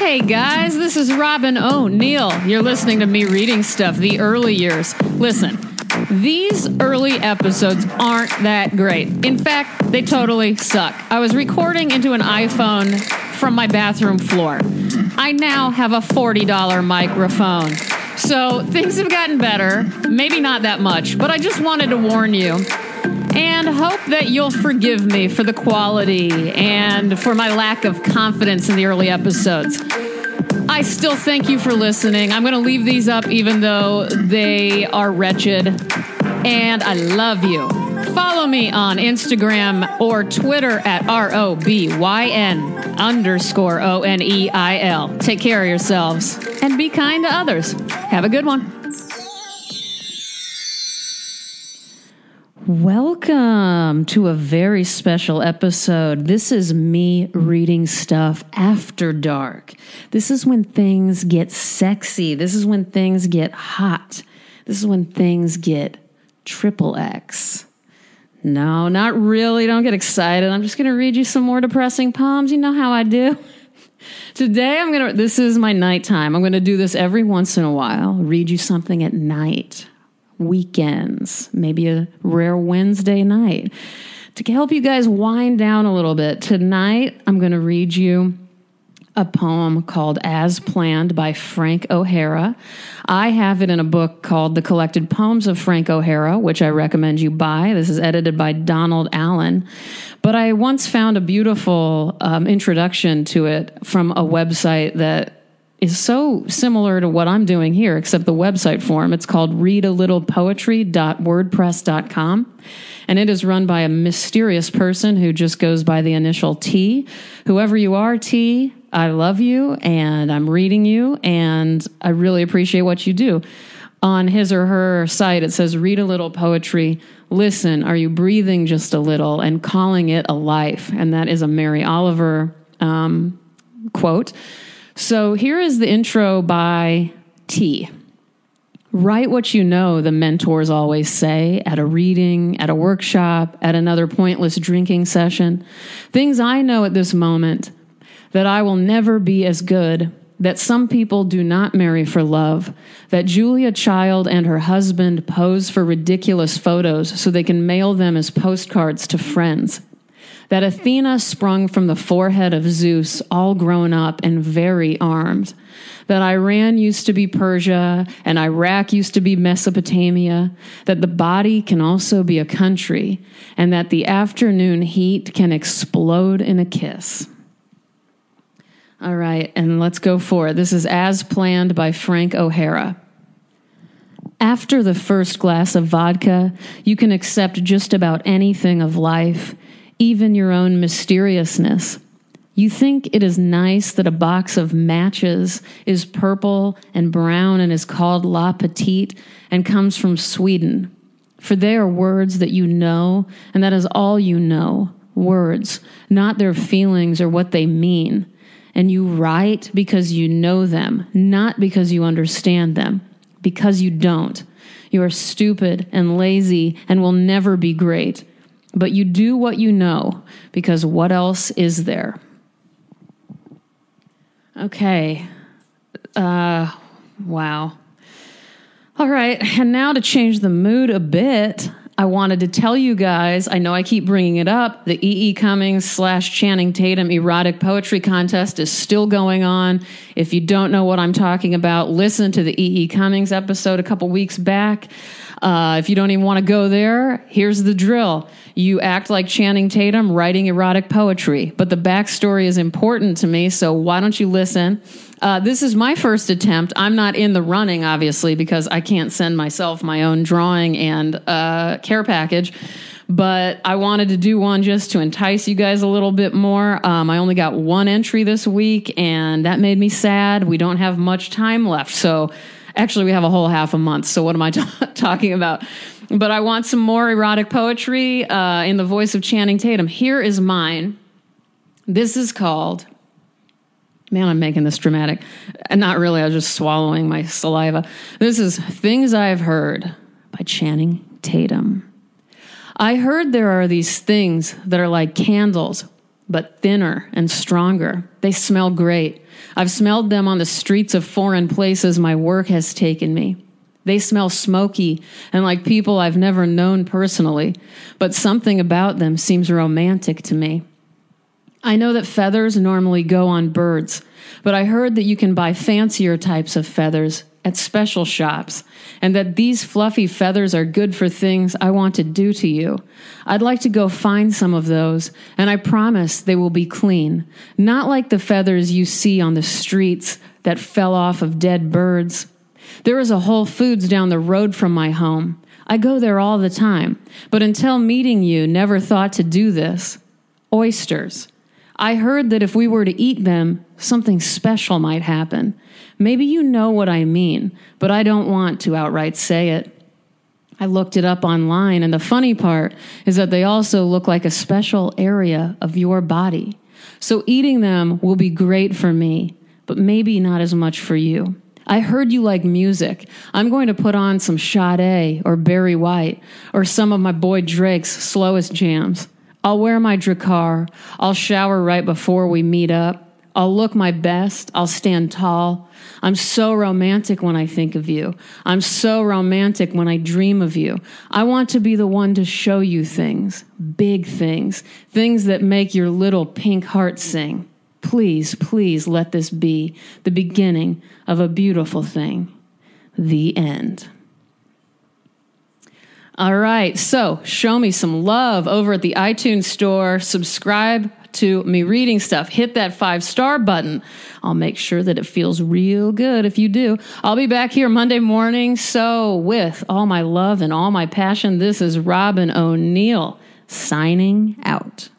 Hey guys, this is Robyn O'Neil. You're listening to me reading stuff, the early years. Listen, these early episodes aren't that great. In fact, they totally suck. I was recording into an iPhone from my bathroom floor. I now have a $40 microphone. So things have gotten better. Maybe not that much, but I just wanted to warn you and hope that you'll forgive me for the quality and for my lack of confidence in the early episodes. I still thank you for listening. I'm going to leave these up even though they are wretched, and I love you. Follow me on Instagram or Twitter at R O B Y N underscore O N E I L. Take care of yourselves and be kind to others. Have a good one. Welcome to a very special episode. This is me reading stuff after dark. This is when things get sexy. This is when things get hot. This is when things get triple X. No, not really. Don't get excited. I'm just going to read you some more depressing poems. You know how I do. Today, I'm going to, this is my nighttime. I'm going to do this every once in a while, read you something at night weekends, maybe a rare Wednesday night. To help you guys wind down a little bit, tonight I'm going to read you a poem called As Planned by Frank O'Hara. I have it in a book called The Collected Poems of Frank O'Hara, which I recommend you buy. This is edited by Donald Allen. But I once found a beautiful um, introduction to it from a website that is so similar to what I'm doing here, except the website form. It's called readalittlepoetry.wordpress.com. And it is run by a mysterious person who just goes by the initial T. Whoever you are, T, I love you and I'm reading you and I really appreciate what you do. On his or her site, it says, read a little poetry. Listen, are you breathing just a little and calling it a life? And that is a Mary Oliver um, quote. So here is the intro by T. Write what you know, the mentors always say at a reading, at a workshop, at another pointless drinking session. Things I know at this moment that I will never be as good, that some people do not marry for love, that Julia Child and her husband pose for ridiculous photos so they can mail them as postcards to friends that Athena sprung from the forehead of Zeus, all grown up and very armed, that Iran used to be Persia and Iraq used to be Mesopotamia, that the body can also be a country, and that the afternoon heat can explode in a kiss. All right, and let's go for it. This is As Planned by Frank O'Hara. After the first glass of vodka, you can accept just about anything of life even your own mysteriousness. You think it is nice that a box of matches is purple and brown and is called La Petite and comes from Sweden. For they are words that you know, and that is all you know words, not their feelings or what they mean. And you write because you know them, not because you understand them, because you don't. You are stupid and lazy and will never be great. But you do what you know, because what else is there? Okay. Uh, wow. All right. And now to change the mood a bit, I wanted to tell you guys, I know I keep bringing it up, the E.E. E. Cummings slash Channing Tatum erotic poetry contest is still going on. If you don't know what I'm talking about, listen to the E.E. E. Cummings episode a couple weeks back. Uh, if you don't even want to go there, here's the drill. You act like Channing Tatum writing erotic poetry, but the backstory is important to me, so why don't you listen? Uh, this is my first attempt. I'm not in the running, obviously, because I can't send myself my own drawing and uh, care package. But I wanted to do one just to entice you guys a little bit more. Um, I only got one entry this week, and that made me sad. We don't have much time left. So, actually, we have a whole half a month. So, what am I t- talking about? But I want some more erotic poetry uh, in the voice of Channing Tatum. Here is mine. This is called Man, I'm making this dramatic. And not really, I was just swallowing my saliva. This is Things I've Heard by Channing Tatum. I heard there are these things that are like candles, but thinner and stronger. They smell great. I've smelled them on the streets of foreign places my work has taken me. They smell smoky and like people I've never known personally, but something about them seems romantic to me. I know that feathers normally go on birds, but I heard that you can buy fancier types of feathers at special shops, and that these fluffy feathers are good for things I want to do to you. I'd like to go find some of those, and I promise they will be clean, not like the feathers you see on the streets that fell off of dead birds. There is a Whole Foods down the road from my home. I go there all the time, but until meeting you, never thought to do this. Oysters. I heard that if we were to eat them, something special might happen. Maybe you know what I mean, but I don't want to outright say it. I looked it up online, and the funny part is that they also look like a special area of your body. So eating them will be great for me, but maybe not as much for you. I heard you like music. I'm going to put on some Sade or Barry White or some of my boy Drake's slowest jams. I'll wear my Drakkar. I'll shower right before we meet up. I'll look my best. I'll stand tall. I'm so romantic when I think of you. I'm so romantic when I dream of you. I want to be the one to show you things, big things, things that make your little pink heart sing. Please, please let this be the beginning of a beautiful thing. The end. All right. So show me some love over at the iTunes store. Subscribe to me reading stuff. Hit that five star button. I'll make sure that it feels real good if you do. I'll be back here Monday morning. So, with all my love and all my passion, this is Robyn O'Neil signing out.